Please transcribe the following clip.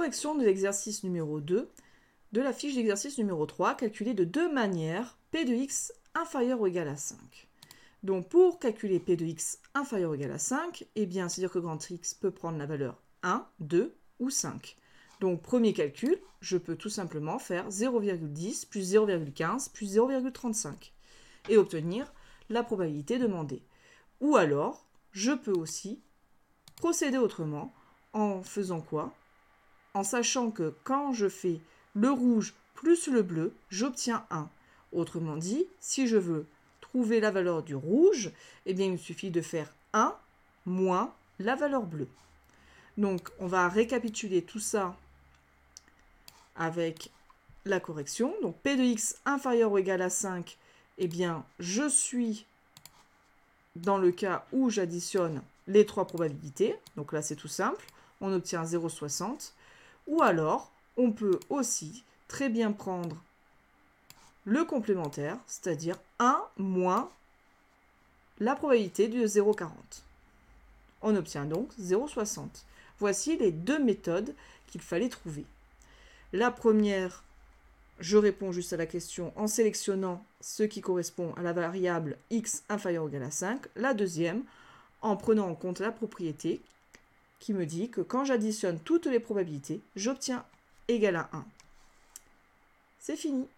correction de l'exercice numéro 2 de la fiche d'exercice numéro 3, calculée de deux manières, p de x inférieur ou égal à 5. Donc pour calculer p de x inférieur ou égal à 5, eh bien, c'est-à-dire que grand X peut prendre la valeur 1, 2 ou 5. Donc premier calcul, je peux tout simplement faire 0,10 plus 0,15 plus 0,35 et obtenir la probabilité demandée. Ou alors, je peux aussi procéder autrement en faisant quoi? En sachant que quand je fais le rouge plus le bleu, j'obtiens 1. Autrement dit, si je veux trouver la valeur du rouge, eh bien il me suffit de faire 1 moins la valeur bleue. Donc on va récapituler tout ça avec la correction. Donc P de x inférieur ou égal à 5, eh bien je suis dans le cas où j'additionne les trois probabilités. Donc là c'est tout simple, on obtient 0,60. Ou alors on peut aussi très bien prendre le complémentaire, c'est-à-dire 1 moins la probabilité de 0,40. On obtient donc 0,60. Voici les deux méthodes qu'il fallait trouver. La première, je réponds juste à la question en sélectionnant ce qui correspond à la variable x inférieure ou égale à 5. La deuxième, en prenant en compte la propriété qui me dit que quand j'additionne toutes les probabilités, j'obtiens égal à 1. C'est fini.